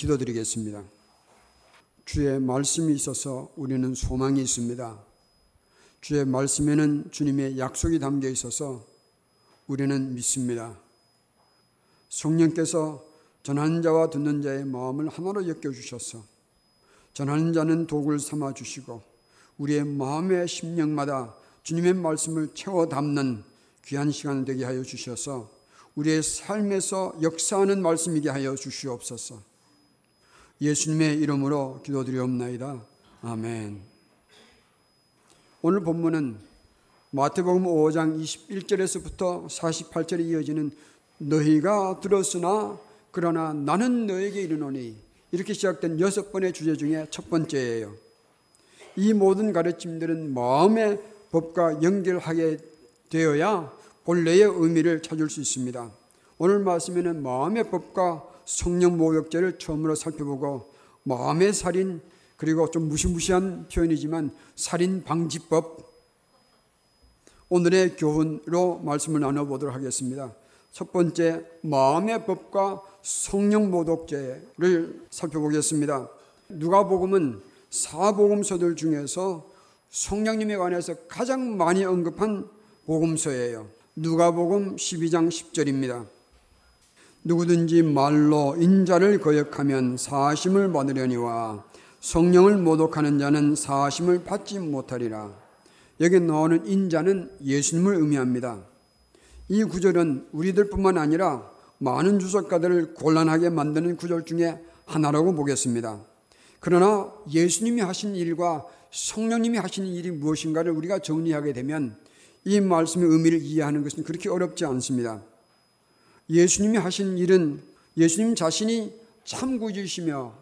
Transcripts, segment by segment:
기도드리겠습니다. 주의 말씀이 있어서 우리는 소망이 있습니다. 주의 말씀에는 주님의 약속이 담겨 있어서 우리는 믿습니다. 성령께서 전하는 자와 듣는 자의 마음을 하나로 엮여주셔서 전하는 자는 독을 삼아 주시고 우리의 마음의 심령마다 주님의 말씀을 채워 담는 귀한 시간 되게 하여 주셔서 우리의 삶에서 역사하는 말씀이게 하여 주시옵소서. 예수님의 이름으로 기도드리옵나이다. 아멘. 오늘 본문은 마태복음 5장 21절에서부터 48절에 이어지는 너희가 들었으나 그러나 나는 너에게 이르노니 이렇게 시작된 여섯 번의 주제 중에 첫 번째예요. 이 모든 가르침들은 마음의 법과 연결하게 되어야 본래의 의미를 찾을 수 있습니다. 오늘 말씀에는 마음의 법과 성령 모욕죄를 처음으로 살펴보고 마음의 살인 그리고 좀 무시무시한 표현이지만 살인 방지법 오늘의 교훈으로 말씀을 나눠보도록 하겠습니다. 첫 번째 마음의 법과 성령 모독죄를 살펴보겠습니다. 누가복음은 사복음서들 중에서 성령님에 관해서 가장 많이 언급한 복음서예요. 누가복음 12장 10절입니다. 누구든지 말로 인자를 거역하면 사심을 받으려니와 성령을 모독하는 자는 사심을 받지 못하리라. 여기 나오는 인자는 예수님을 의미합니다. 이 구절은 우리들뿐만 아니라 많은 주석가들을 곤란하게 만드는 구절 중에 하나라고 보겠습니다. 그러나 예수님이 하신 일과 성령님이 하시는 일이 무엇인가를 우리가 정리하게 되면 이 말씀의 의미를 이해하는 것은 그렇게 어렵지 않습니다. 예수님이 하신 일은 예수님 자신이 참 구주시며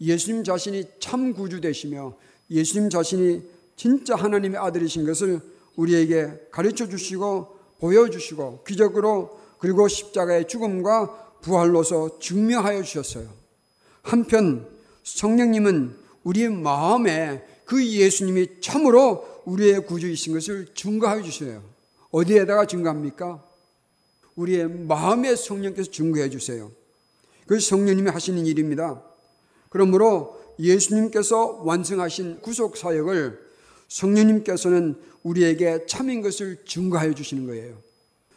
예수님 자신이 참 구주 되시며 예수님 자신이 진짜 하나님의 아들이신 것을 우리에게 가르쳐 주시고 보여 주시고 기적으로 그리고 십자가의 죽음과 부활로서 증명하여 주셨어요. 한편 성령님은 우리의 마음에 그 예수님이 참으로 우리의 구주이신 것을 증거하여 주셔요. 어디에다가 증거합니까? 우리의 마음의 성령께서 증거해 주세요. 그 성령님이 하시는 일입니다. 그러므로 예수님께서 완성하신 구속 사역을 성령님께서는 우리에게 참인 것을 증거하여 주시는 거예요.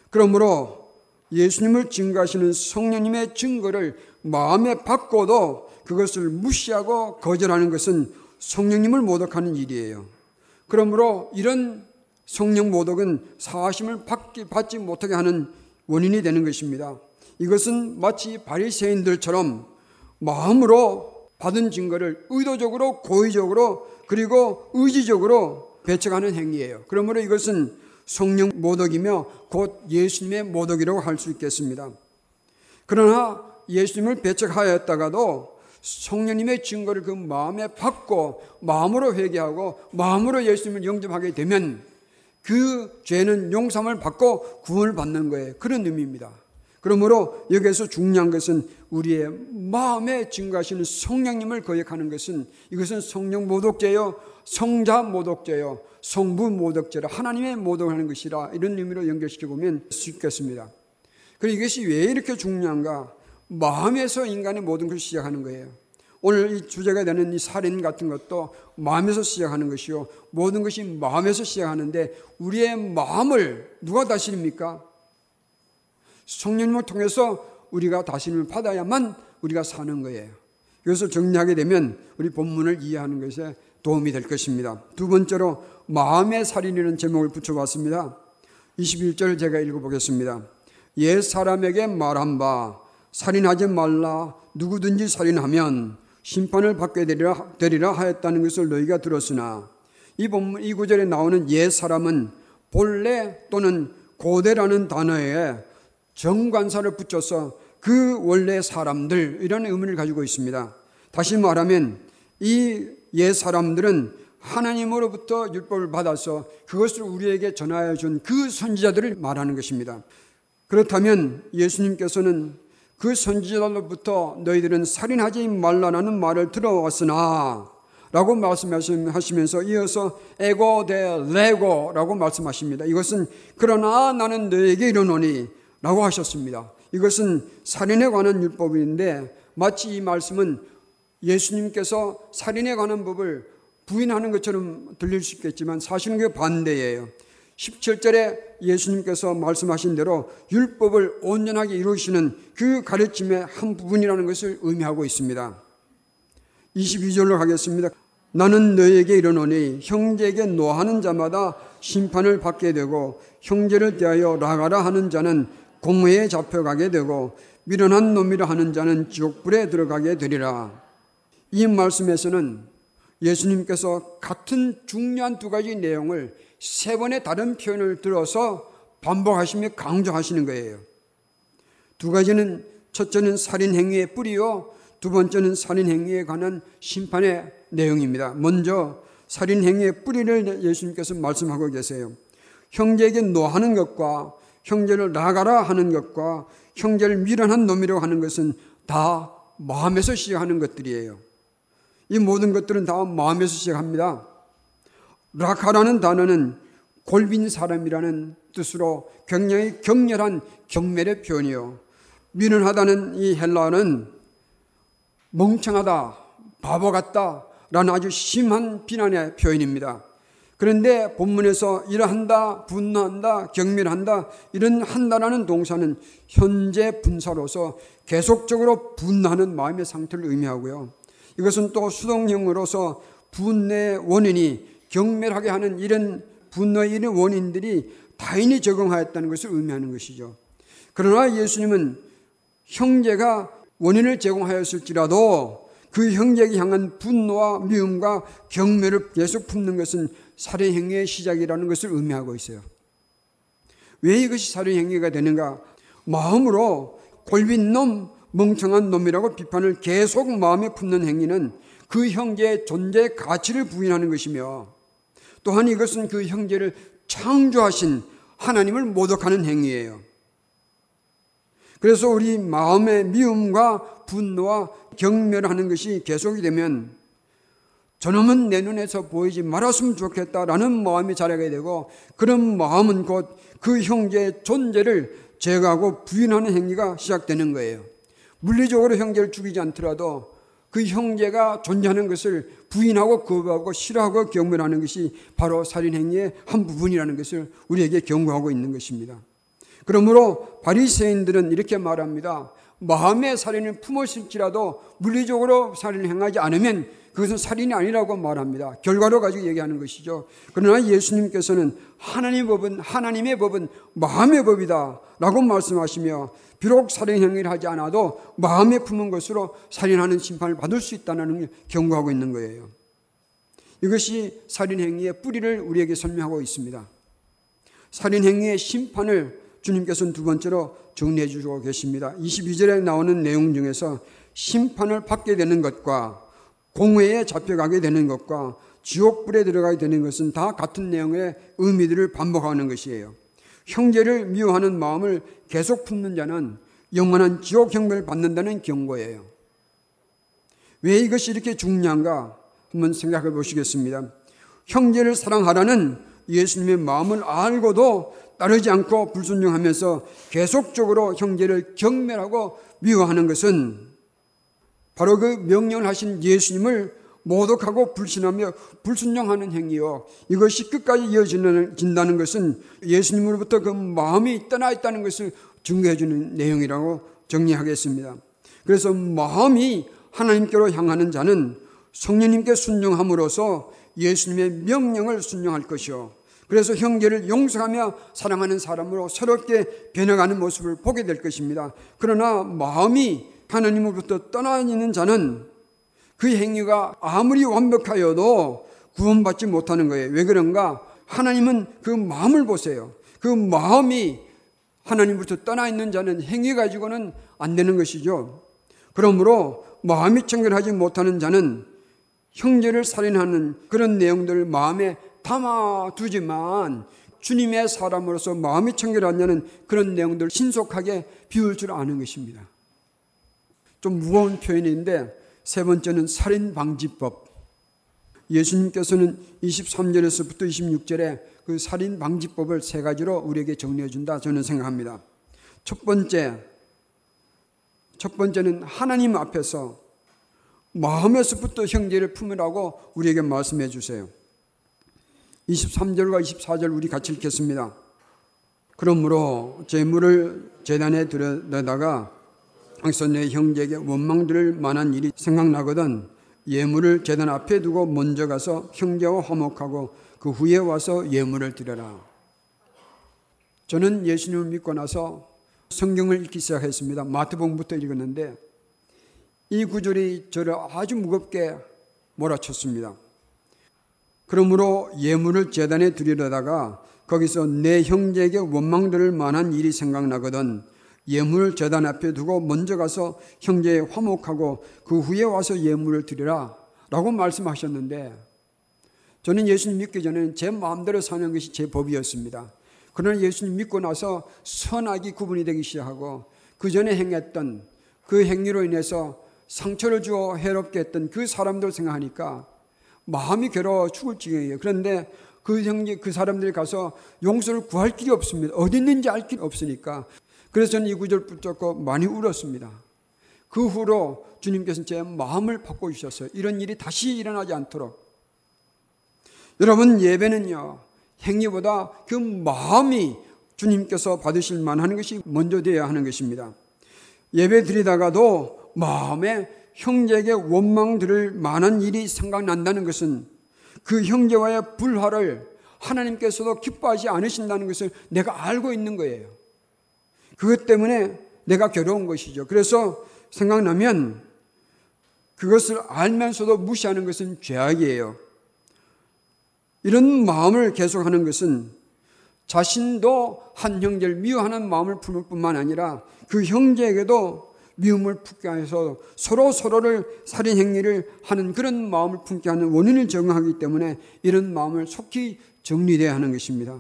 그러므로 예수님을 증거하시는 성령님의 증거를 마음에 받고도 그것을 무시하고 거절하는 것은 성령님을 모독하는 일이에요. 그러므로 이런 성령 모독은 사심을 받지 못하게 하는 원인이 되는 것입니다. 이것은 마치 바리새인들처럼 마음으로 받은 증거를 의도적으로 고의적으로 그리고 의지적으로 배척하는 행위예요. 그러므로 이것은 성령 모독이며 곧 예수님의 모독이라고 할 수 있겠습니다. 그러나 예수님을 배척하였다가도 성령님의 증거를 그 마음에 받고 마음으로 회개하고 마음으로 예수님을 영접하게 되면 그 죄는 용서을 받고 구원을 받는 거예요. 그런 의미입니다. 그러므로 여기에서 중요한 것은 우리의 마음에 증거하시는 성령님을 거역하는 것은 이것은 성령 모독죄요, 성자 모독죄요, 성부 모독죄라 하나님의 모독하는 것이라 이런 의미로 연결시켜 보면 쉽겠습니다. 그리고 이것이 왜 이렇게 중요한가? 마음에서 인간의 모든 것을 시작하는 거예요. 오늘 이 주제가 되는 이 살인 같은 것도 마음에서 시작하는 것이요. 모든 것이 마음에서 시작하는데 우리의 마음을 누가 다스립니까? 성령님을 통해서 우리가 다스림을 받아야만 우리가 사는 거예요. 이것을 정리하게 되면 우리 본문을 이해하는 것에 도움이 될 것입니다. 두 번째로 마음의 살인이라는 제목을 붙여봤습니다. 21절 제가 읽어보겠습니다. 옛 사람에게 말한 바 살인하지 말라 누구든지 살인하면 심판을 받게 되리라, 되리라 하였다는 것을 너희가 들었으나 이 본문 이 구절에 나오는 옛 사람은 본래 또는 고대라는 단어에 정관사를 붙여서 그 원래 사람들 이런 의미를 가지고 있습니다. 다시 말하면 이 옛 사람들은 하나님으로부터 율법을 받아서 그것을 우리에게 전하여 준 그 선지자들을 말하는 것입니다. 그렇다면 예수님께서는 그 선지자로부터 너희들은 살인하지 말라는 말을 들어왔으나 라고 말씀하시면서 이어서 에고 데 레고라고 말씀하십니다. 이것은 그러나 나는 너에게 이르노니 라고 하셨습니다. 이것은 살인에 관한 율법인데 마치 이 말씀은 예수님께서 살인에 관한 법을 부인하는 것처럼 들릴 수 있겠지만 사실은 그 반대예요. 17절에 예수님께서 말씀하신 대로 율법을 온전하게 이루시는 그 가르침의 한 부분이라는 것을 의미하고 있습니다. 22절로 가겠습니다. 나는 너에게 이르노니 형제에게 노하는 자마다 심판을 받게 되고 형제를 대하여 나가라 하는 자는 공회에 잡혀가게 되고 미련한 놈이라 하는 자는 지옥불에 들어가게 되리라. 이 말씀에서는 예수님께서 같은 중요한 두 가지 내용을 세 번의 다른 표현을 들어서 반복하시며 강조하시는 거예요. 두 가지는 첫째는 살인 행위의 뿌리요, 두 번째는 살인 행위에 관한 심판의 내용입니다. 먼저 살인 행위의 뿌리를 예수님께서 말씀하고 계세요. 형제에게 노하는 것과 형제를 나가라 하는 것과 형제를 미련한 놈이라고 하는 것은 다 마음에서 시작하는 것들이에요. 이 모든 것들은 다 마음에서 시작합니다. 라카라는 단어는 골빈 사람이라는 뜻으로 굉장히 격렬한 경멸의 표현이요. 미련하다는 이 헬라어는 멍청하다, 바보 같다, 라는 아주 심한 비난의 표현입니다. 그런데 본문에서 일한다, 분노한다, 경멸한다, 이런 한다라는 동사는 현재 분사로서 계속적으로 분노하는 마음의 상태를 의미하고요. 이것은 또 수동형으로서 분노의 원인이 경멸하게 하는 이런 분노의 이런 원인들이 타인이 적용하였다는 것을 의미하는 것이죠. 그러나 예수님은 형제가 원인을 제공하였을지라도 그 형제에게 향한 분노와 미움과 경멸을 계속 품는 것은 살인 행위의 시작이라는 것을 의미하고 있어요. 왜 이것이 살인 행위가 되는가? 마음으로 골빈 놈, 멍청한 놈이라고 비판을 계속 마음에 품는 행위는 그 형제의 존재의 가치를 부인하는 것이며 또한 이것은 그 형제를 창조하신 하나님을 모독하는 행위예요. 그래서 우리 마음의 미움과 분노와 경멸하는 것이 계속이 되면 저놈은 내 눈에서 보이지 말았으면 좋겠다라는 마음이 자라게 되고 그런 마음은 곧 그 형제의 존재를 제거하고 부인하는 행위가 시작되는 거예요. 물리적으로 형제를 죽이지 않더라도 그 형제가 존재하는 것을 부인하고 거부하고 싫어하고 경멸하는 것이 바로 살인행위의 한 부분이라는 것을 우리에게 경고하고 있는 것입니다. 그러므로 바리새인들은 이렇게 말합니다. 마음의 살인을 품었을지라도 물리적으로 살인을 행하지 않으면 그것은 살인이 아니라고 말합니다. 결과로 가지고 얘기하는 것이죠. 그러나 예수님께서는 하나님의 법은 하나님의 법은 마음의 법이다 라고 말씀하시며 비록 살인 행위를 하지 않아도 마음에 품은 것으로 살인하는 심판을 받을 수 있다는 걸 경고하고 있는 거예요. 이것이 살인 행위의 뿌리를 우리에게 설명하고 있습니다. 살인 행위의 심판을 주님께서는 두 번째로 정리해 주시고 계십니다. 22절에 나오는 내용 중에서 심판을 받게 되는 것과 공회에 잡혀가게 되는 것과 지옥불에 들어가게 되는 것은 다 같은 내용의 의미들을 반복하는 것이에요. 형제를 미워하는 마음을 계속 품는 자는 영원한 지옥 형벌을 받는다는 경고예요. 왜 이것이 이렇게 중요한가 한번 생각해 보시겠습니다. 형제를 사랑하라는 예수님의 마음을 알고도 따르지 않고 불순종하면서 계속적으로 형제를 경멸하고 미워하는 것은 바로 그 명령을 하신 예수님을 모독하고 불신하며 불순종하는 행위요. 이것이 끝까지 이어진다는 것은 예수님으로부터 그 마음이 떠나 있다는 것을 증거해 주는 내용이라고 정리하겠습니다. 그래서 마음이 하나님께로 향하는 자는 성령님께 순종함으로써 예수님의 명령을 순종할 것이요. 그래서 형제를 용서하며 사랑하는 사람으로 새롭게 변해가는 모습을 보게 될 것입니다. 그러나 마음이 하나님으로부터 떠나 있는 자는 그 행위가 아무리 완벽하여도 구원받지 못하는 거예요. 왜 그런가? 하나님은 그 마음을 보세요. 그 마음이 하나님부터 떠나 있는 자는 행위 가지고는 안 되는 것이죠. 그러므로 마음이 청결하지 못하는 자는 형제를 살인하는 그런 내용들을 마음에 담아두지만 주님의 사람으로서 마음이 청결한 자는 그런 내용들을 신속하게 비울 줄 아는 것입니다. 좀 무거운 표현인데 세 번째는 살인 방지법. 예수님께서는 23절에서부터 26절에 그 살인 방지법을 세 가지로 우리에게 정리해 준다 저는 생각합니다. 첫 번째 첫 번째는 하나님 앞에서 마음에서부터 형제를 품으라고 우리에게 말씀해 주세요. 23절과 24절 우리 같이 읽겠습니다. 그러므로 재물을 재단에 들여다가 항상 내 형제에게 원망 들을 만한 일이 생각나거든 예물을 재단 앞에 두고 먼저 가서 형제와 화목하고 그 후에 와서 예물을 드려라. 저는 예수님을 믿고 나서 성경을 읽기 시작했습니다. 마태복음부터 읽었는데 이 구절이 저를 아주 무겁게 몰아쳤습니다. 그러므로 예물을 재단에 드리려다가 거기서 내 형제에게 원망 들을 만한 일이 생각나거든 예물을 재단 앞에 두고 먼저 가서 형제에 화목하고 그 후에 와서 예물을 드리라 라고 말씀하셨는데 저는 예수님 믿기 전에는 제 마음대로 사는 것이 제 법이었습니다. 그러나 예수님 믿고 나서 선악이 구분이 되기 시작하고 그 전에 행했던 그 행위로 인해서 상처를 주어 해롭게 했던 그 사람들 생각하니까 마음이 괴로워 죽을 지경이에요. 그런데 그 형제, 그 사람들이 가서 용서를 구할 길이 없습니다. 어디 있는지 알 길이 없으니까. 그래서 저는 이 구절 붙잡고 많이 울었습니다. 그 후로 주님께서 제 마음을 바꿔주셨어요. 이런 일이 다시 일어나지 않도록. 여러분, 예배는요, 행위보다 그 마음이 주님께서 받으실 만한 것이 먼저 되어야 하는 것입니다. 예배 드리다가도 마음에 형제에게 원망 들을 만한 일이 생각난다는 것은 그 형제와의 불화를 하나님께서도 기뻐하지 않으신다는 것을 내가 알고 있는 거예요. 그것 때문에 내가 괴로운 것이죠. 그래서 생각나면 그것을 알면서도 무시하는 것은 죄악이에요. 이런 마음을 계속하는 것은 자신도 한 형제를 미워하는 마음을 품을 뿐만 아니라 그 형제에게도 미움을 품게 해서 서로 서로를 살인 행위를 하는 그런 마음을 품게 하는 원인을 정하기 때문에 이런 마음을 속히 정리돼야 하는 것입니다.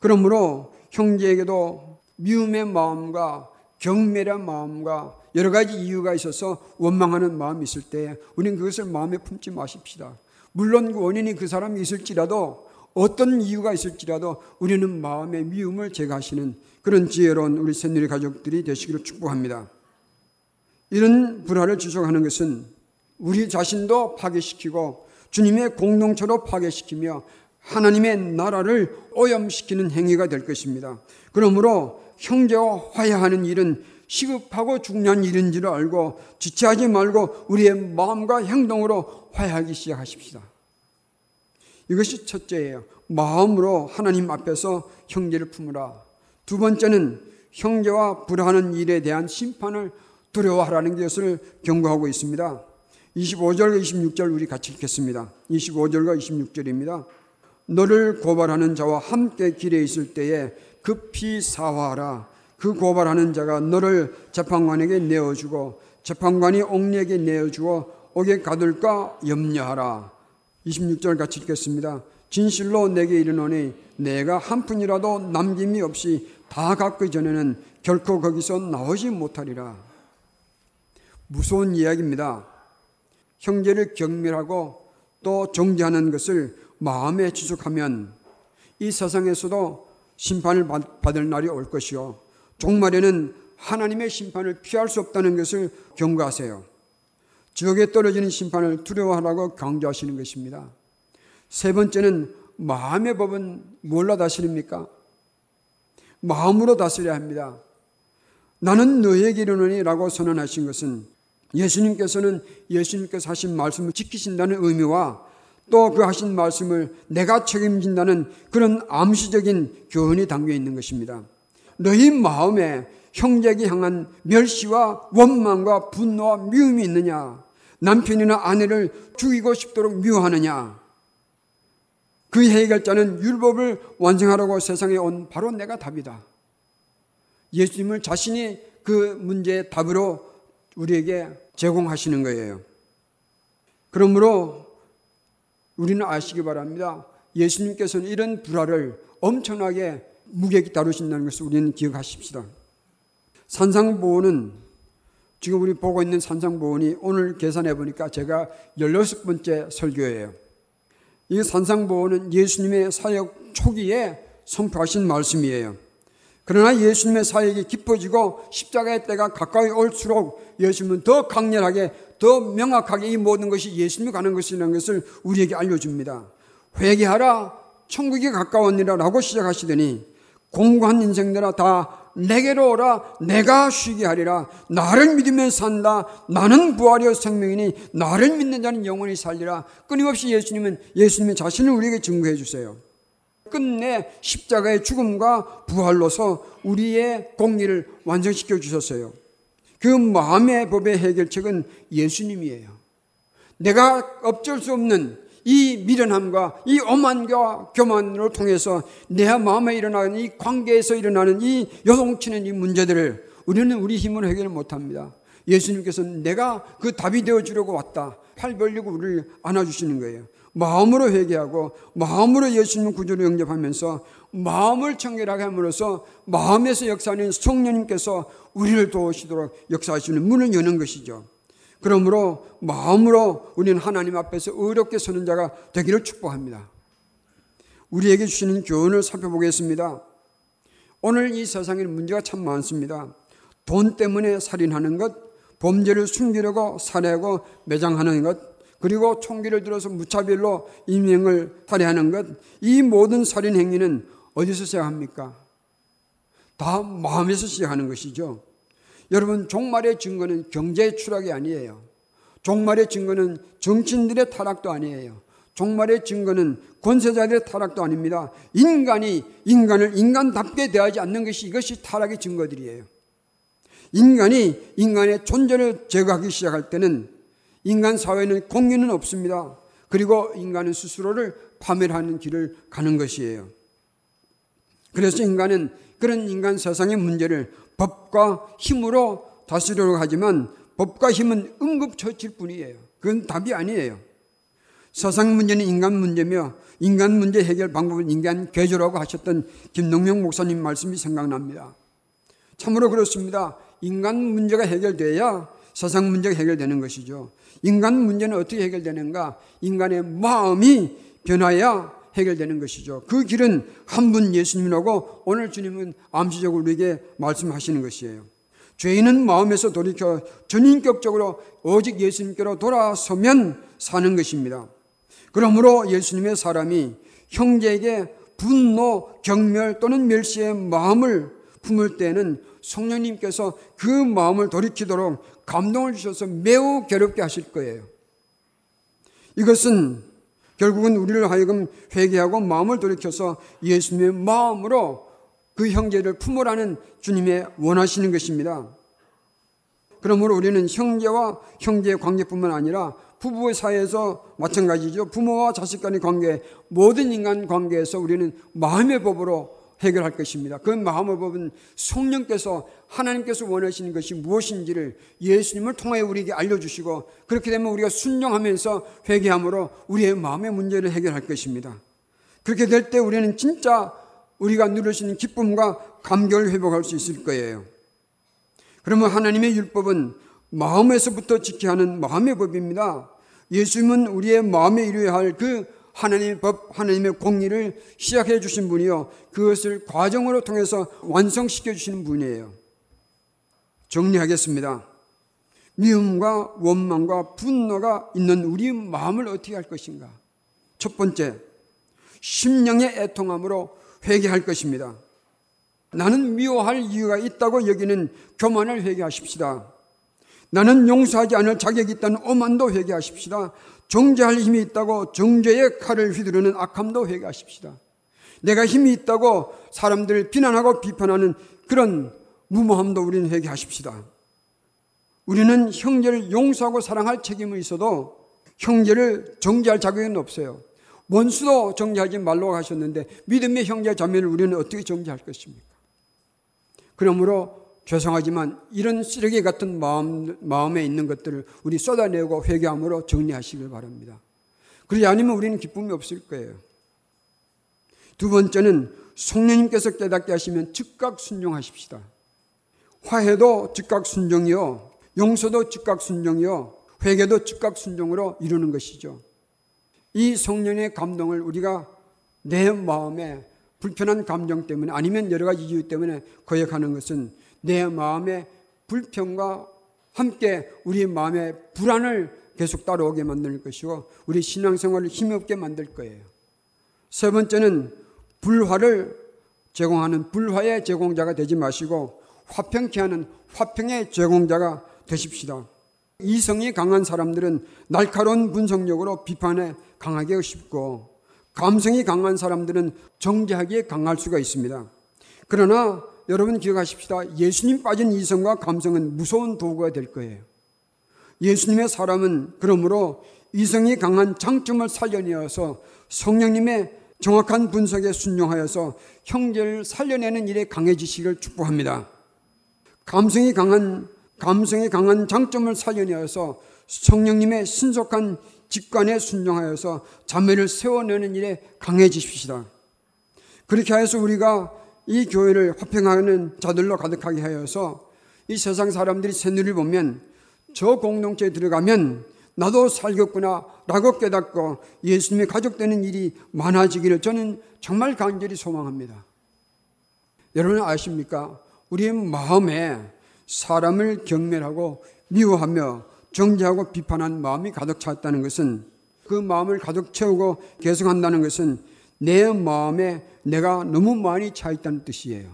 그러므로 형제에게도 미움의 마음과 경멸의 마음과 여러 가지 이유가 있어서 원망하는 마음이 있을 때 우리는 그것을 마음에 품지 마십시다. 물론 그 원인이 그 사람이 있을지라도 어떤 이유가 있을지라도 우리는 마음의 미움을 제거하시는 그런 지혜로운 우리 새누리 가족들이 되시기를 축복합니다. 이런 불화를 지속하는 것은 우리 자신도 파괴시키고 주님의 공동체로 파괴시키며 하나님의 나라를 오염시키는 행위가 될 것입니다. 그러므로 형제와 화해하는 일은 시급하고 중요한 일인지를 알고 지체하지 말고 우리의 마음과 행동으로 화해하기 시작하십시다. 이것이 첫째예요. 마음으로 하나님 앞에서 형제를 품으라. 두 번째는 형제와 불하는 일에 대한 심판을 두려워하라는 것을 경고하고 있습니다. 25절과 26절 우리 같이 읽겠습니다. 25절과 26절입니다. 너를 고발하는 자와 함께 길에 있을 때에 급히 사화하라. 그 고발하는 자가 너를 재판관에게 내어주고 재판관이 옥리에게 내어주어 옥에 가둘까 염려하라. 26절 같이 읽겠습니다. 진실로 내게 이르노니 내가 한 푼이라도 남김이 없이 다 갚기 전에는 결코 거기서 나오지 못하리라. 무서운 이야기입니다. 형제를 경멸하고 또 정죄하는 것을 마음에 지속하면 이 세상에서도 심판을 받을 날이 올 것이요. 종말에는 하나님의 심판을 피할 수 없다는 것을 경고하세요. 지옥에 떨어지는 심판을 두려워하라고 강조하시는 것입니다. 세 번째는 마음의 법은 뭘로 다스립니까? 마음으로 다스려야 합니다. 나는 너에게 이르노니 라고 선언하신 것은 예수님께서는 예수님께서 하신 말씀을 지키신다는 의미와 또 그 하신 말씀을 내가 책임진다는 그런 암시적인 교훈이 담겨 있는 것입니다. 너희 마음에 형제에게 향한 멸시와 원망과 분노와 미움이 있느냐? 남편이나 아내를 죽이고 싶도록 미워하느냐? 그 해결자는 율법을 완성하라고 세상에 온 바로 내가 답이다. 예수님을 자신이 그 문제의 답으로 우리에게 제공하시는 거예요. 그러므로 우리는 아시기 바랍니다. 예수님께서는 이런 불화를 엄청나게 무게있게 다루신다는 것을 우리는 기억하십시다. 산상보호는 지금 우리 보고 있는 산상보원이 오늘 계산해 보니까 제가 16번째 설교예요. 이 산상보원은 예수님의 사역 초기에 선포하신 말씀이에요. 그러나 예수님의 사역이 깊어지고 십자가의 때가 가까이 올수록 예수님은 더 강렬하게 더 명확하게 이 모든 것이 예수님이 가는 것이라는 것을 우리에게 알려줍니다. 회개하라 천국이 가까웠니라 라고 시작하시더니 공고한 인생들아 다 내게로 오라 내가 쉬게 하리라. 나를 믿으면 산다. 나는 부활이요 생명이니 나를 믿는 자는 영원히 살리라. 끊임없이 예수님은 예수님의 자신을 우리에게 증거해 주세요 끝내 십자가의 죽음과 부활로서 우리의 공리를 완성시켜 주셨어요 그 마음의 법의 해결책은 예수님이에요 내가 어쩔 수 없는 이 미련함과 이 오만과 교만을 통해서 내 마음에 일어나는 이 관계에서 일어나는 이 요동치는 이 문제들을 우리는 우리 힘으로 해결 못합니다. 예수님께서는 내가 그 답이 되어 주려고 왔다. 팔 벌리고 우리를 안아주시는 거예요. 마음으로 회개하고 마음으로 예수님 구조를 영접하면서 마음을 청결하게 함으로써 마음에서 역사하는 성령님께서 우리를 도우시도록 역사하시는 문을 여는 것이죠. 그러므로 마음으로 우리는 하나님 앞에서 의롭게 서는 자가 되기를 축복합니다. 우리에게 주시는 교훈을 살펴보겠습니다. 오늘 이 세상에 문제가 참 많습니다. 돈 때문에 살인하는 것, 범죄를 숨기려고 살해하고 매장하는 것, 그리고 총기를 들어서 무차별로 인명을 살해하는 것, 이 모든 살인 행위는 어디서 시작합니까? 다 마음에서 시작하는 것이죠. 여러분 종말의 증거는 경제의 추락이 아니에요. 종말의 증거는 정치인들의 타락도 아니에요. 종말의 증거는 권세자들의 타락도 아닙니다. 인간이 인간을 인간답게 대하지 않는 것이 이것이 타락의 증거들이에요. 인간이 인간의 존재를 제거하기 시작할 때는 인간 사회는 공유는 없습니다. 그리고 인간은 스스로를 파멸하는 길을 가는 것이에요. 그래서 인간은 그런 인간 세상의 문제를 법과 힘으로 다스리려고 하지만 법과 힘은 응급처치일 뿐이에요. 그건 답이 아니에요. 세상 문제는 인간 문제며 인간 문제 해결 방법은 인간 개조라고 하셨던 김동명 목사님 말씀이 생각납니다. 참으로 그렇습니다. 인간 문제가 해결돼야 세상 문제가 해결되는 것이죠. 인간 문제는 어떻게 해결되는가? 인간의 마음이 변화야 해결되는 것이죠. 그 길은 한 분 예수님이라고 오늘 주님은 암시적으로 우리에게 말씀하시는 것이에요. 죄인은 마음에서 돌이켜 전인격적으로 오직 예수님께로 돌아서면 사는 것입니다. 그러므로 예수님의 사람이 형제에게 분노, 경멸 또는 멸시의 마음을 품을 때는 성령님께서 그 마음을 돌이키도록 감동을 주셔서 매우 괴롭게 하실 거예요. 이것은 결국은 우리를 하여금 회개하고 마음을 돌이켜서 예수님의 마음으로 그 형제를 품으라는 주님의 원하시는 것입니다. 그러므로 우리는 형제와 형제의 관계뿐만 아니라 부부의 사이에서 마찬가지죠. 부모와 자식 간의 관계, 모든 인간 관계에서 우리는 마음의 법으로 해결할 것입니다. 그 마음의 법은 성령께서 하나님께서 원하시는 것이 무엇인지를 예수님을 통하여 우리에게 알려주시고 그렇게 되면 우리가 순종하면서 회개함으로 우리의 마음의 문제를 해결할 것입니다. 그렇게 될 때 우리는 진짜 우리가 누리시는 기쁨과 감격을 회복할 수 있을 거예요. 그러면 하나님의 율법은 마음에서부터 지켜야 하는 마음의 법입니다. 예수님은 우리의 마음에 이루어야 할 그 하나님의 법, 하나님의 공리를 시작해 주신 분이요. 그것을 과정으로 통해서 완성시켜 주시는 분이에요. 정리하겠습니다. 미움과 원망과 분노가 있는 우리 마음을 어떻게 할 것인가? 첫 번째, 심령의 애통함으로 회개할 것입니다. 나는 미워할 이유가 있다고 여기는 교만을 회개하십시다. 나는 용서하지 않을 자격이 있다는 오만도 회개하십시다. 정죄할 힘이 있다고 정죄의 칼을 휘두르는 악함도 회개하십시다. 내가 힘이 있다고 사람들을 비난하고 비판하는 그런 무모함도 우리는 회개하십시다. 우리는 형제를 용서하고 사랑할 책임은 있어도 형제를 정죄할 자격은 없어요. 원수도 정죄하지 말라고 하셨는데 믿음의 형제 자매를 우리는 어떻게 정죄할 것입니까? 그러므로 죄송하지만 이런 쓰레기 같은 마음, 마음에 있는 것들을 우리 쏟아내고 회개함으로 정리하시길 바랍니다. 그러지 않으면 우리는 기쁨이 없을 거예요. 두 번째는 성령님께서 깨닫게 하시면 즉각 순종하십시다. 화해도 즉각 순종이요. 용서도 즉각 순종이요. 회개도 즉각 순종으로 이루는 것이죠. 이 성령의 감동을 우리가 내 마음에 불편한 감정 때문에 아니면 여러 가지 이유 때문에 거역하는 것은 내 마음의 불평과 함께 우리 마음의 불안을 계속 따라오게 만들 것이고 우리 신앙생활을 힘없게 만들 거예요. 세 번째는 불화를 제공하는 불화의 제공자가 되지 마시고 화평케 하는 화평의 제공자가 되십시다. 이성이 강한 사람들은 날카로운 분석력으로 비판에 강하게 쉽고 감성이 강한 사람들은 정죄하기에 강할 수가 있습니다. 그러나 여러분 기억하십시다. 예수님 빠진 이성과 감성은 무서운 도구가 될 거예요. 예수님의 사람은 그러므로 이성이 강한 장점을 살려내어서 성령님의 정확한 분석에 순종하여서 형제를 살려내는 일에 강해지시기를 축복합니다. 감성이 강한 감성이 강한 장점을 살려내어서 성령님의 신속한 직관에 순종하여서 자매를 세워내는 일에 강해지십시다. 그렇게 하여서 우리가 이 교회를 화평하는 자들로 가득하게 하여서 이 세상 사람들이 새누리를 보면 저 공동체에 들어가면 나도 살겠구나 라고 깨닫고 예수님의 가족되는 일이 많아지기를 저는 정말 간절히 소망합니다. 여러분 아십니까? 우리의 마음에 사람을 경멸하고 미워하며 정죄하고 비판한 마음이 가득 찼다는 것은 그 마음을 가득 채우고 개성한다는 것은 내 마음에 내가 너무 많이 차 있다는 뜻이에요.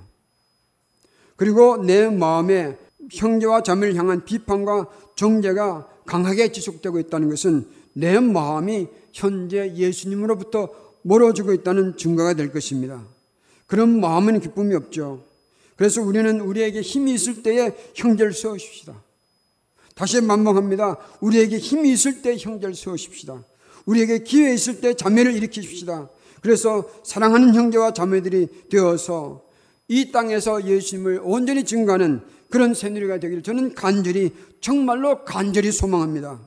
그리고 내 마음에 형제와 자매를 향한 비판과 정죄가 강하게 지속되고 있다는 것은 내 마음이 현재 예수님으로부터 멀어지고 있다는 증거가 될 것입니다. 그런 마음은 기쁨이 없죠. 그래서 우리는 우리에게 힘이 있을 때에 형제를 세우십시다. 다시 만방합니다. 우리에게 힘이 있을 때 형제를 세우십시다. 우리에게 기회 있을 때 자매를 일으키십시다. 그래서 사랑하는 형제와 자매들이 되어서 이 땅에서 예수님을 온전히 증거하는 그런 새누리가 되기를 저는 간절히 정말로 간절히 소망합니다.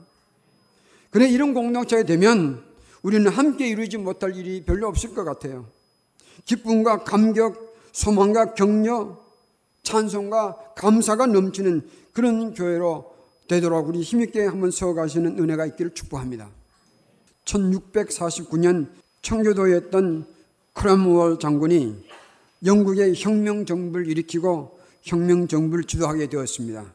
그래 이런 공동체가 되면 우리는 함께 이루지 못할 일이 별로 없을 것 같아요. 기쁨과 감격, 소망과 격려, 찬송과 감사가 넘치는 그런 교회로 되도록 우리 힘있게 한번 세워가시는 은혜가 있기를 축복합니다. 1649년 청교도였던 크롬웰 장군이 영국의 혁명 정부를 일으키고 혁명 정부를 주도하게 되었습니다.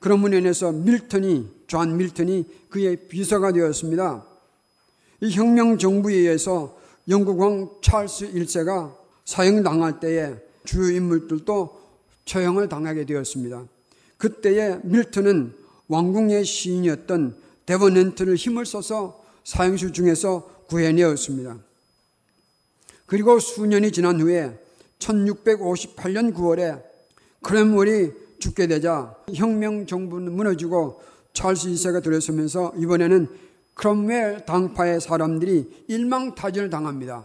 그런 면에서 밀턴이 존 밀턴이 그의 비서가 되었습니다. 이 혁명 정부에 의해서 영국 왕 찰스 1세가 사형당할 때에 주요 인물들도 처형을 당하게 되었습니다. 그때에 밀턴은 왕궁의 시인이었던 데버넨트를 힘을 써서 사형수 중에서 구해내었습니다. 그리고 수년이 지난 후에 1658년 9월에 크렘월이 죽게 되자 혁명 정부는 무너지고 찰스 2세가 들어서면서 이번에는 크롬웰 당파의 사람들이 일망타진을 당합니다.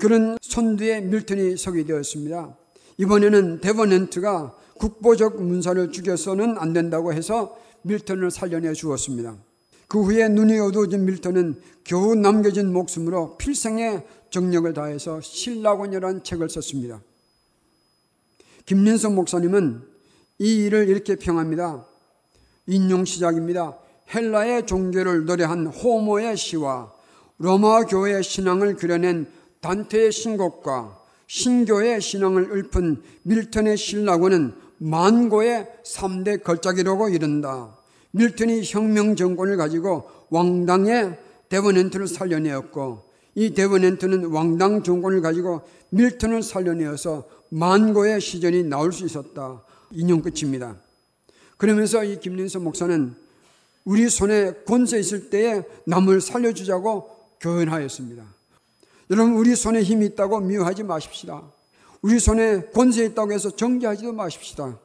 그런 선두에 밀턴이 서게 되었습니다. 이번에는 데버넨트가 국보적 문사를 죽여서는 안 된다고 해서 밀턴을 살려내 주었습니다. 그 후에 눈이 어두워진 밀턴은 겨우 남겨진 목숨으로 필생의 정력을 다해서 신라곤이라는 책을 썼습니다. 김민석 목사님은 이 일을 이렇게 평합니다. 인용 시작입니다. 헬라의 종교를 노래한 호모의 시와 로마 교회의 신앙을 그려낸 단테의 신곡과 신교의 신앙을 읊은 밀턴의 신라고는 만고의 3대 걸작이라고 이른다. 밀턴이 혁명 정권을 가지고 왕당의 데버넨트를 살려내었고 이 데버넨트는 왕당 정권을 가지고 밀턴을 살려내어서 만고의 시전이 나올 수 있었다. 인용 끝입니다. 그러면서 이 김lin서 목사는 우리 손에 권세 있을 때에 남을 살려주자고 교연하였습니다. 여러분 우리 손에 힘이 있다고 미워하지 마십시다. 우리 손에 권세 있다고 해서 정죄하지도 마십시다.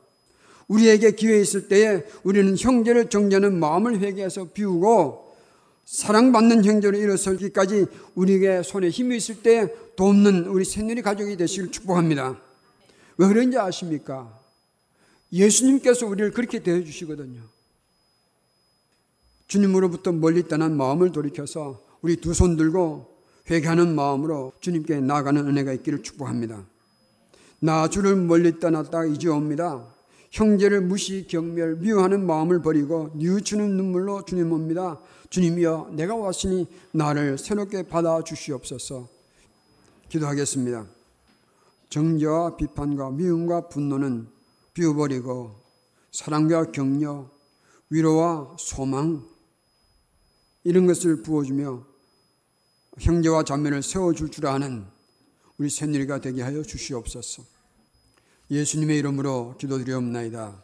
우리에게 기회 있을 때에 우리는 형제를 정죄하는 마음을 회개해서 비우고 사랑받는 형제로 일어설기까지 우리에게 손에 힘이 있을 때 돕는 우리 새누리 가족이 되시길 축복합니다. 왜 그런지 아십니까? 예수님께서 우리를 그렇게 대해주시거든요. 주님으로부터 멀리 떠난 마음을 돌이켜서 우리 두 손 들고 회개하는 마음으로 주님께 나가는 은혜가 있기를 축복합니다. 나 주를 멀리 떠났다 이제 옵니다. 형제를 무시, 경멸, 미워하는 마음을 버리고 뉘우치는 눈물로 주님 옵니다. 주님이여 내가 왔으니 나를 새롭게 받아 주시옵소서. 기도하겠습니다. 정죄와 비판과 미움과 분노는 비워버리고 사랑과 격려, 위로와 소망 이런 것을 부어주며 형제와 자매를 세워줄 줄 아는 우리 새누리가 되게 하여 주시옵소서. 예수님의 이름으로 기도드리옵나이다.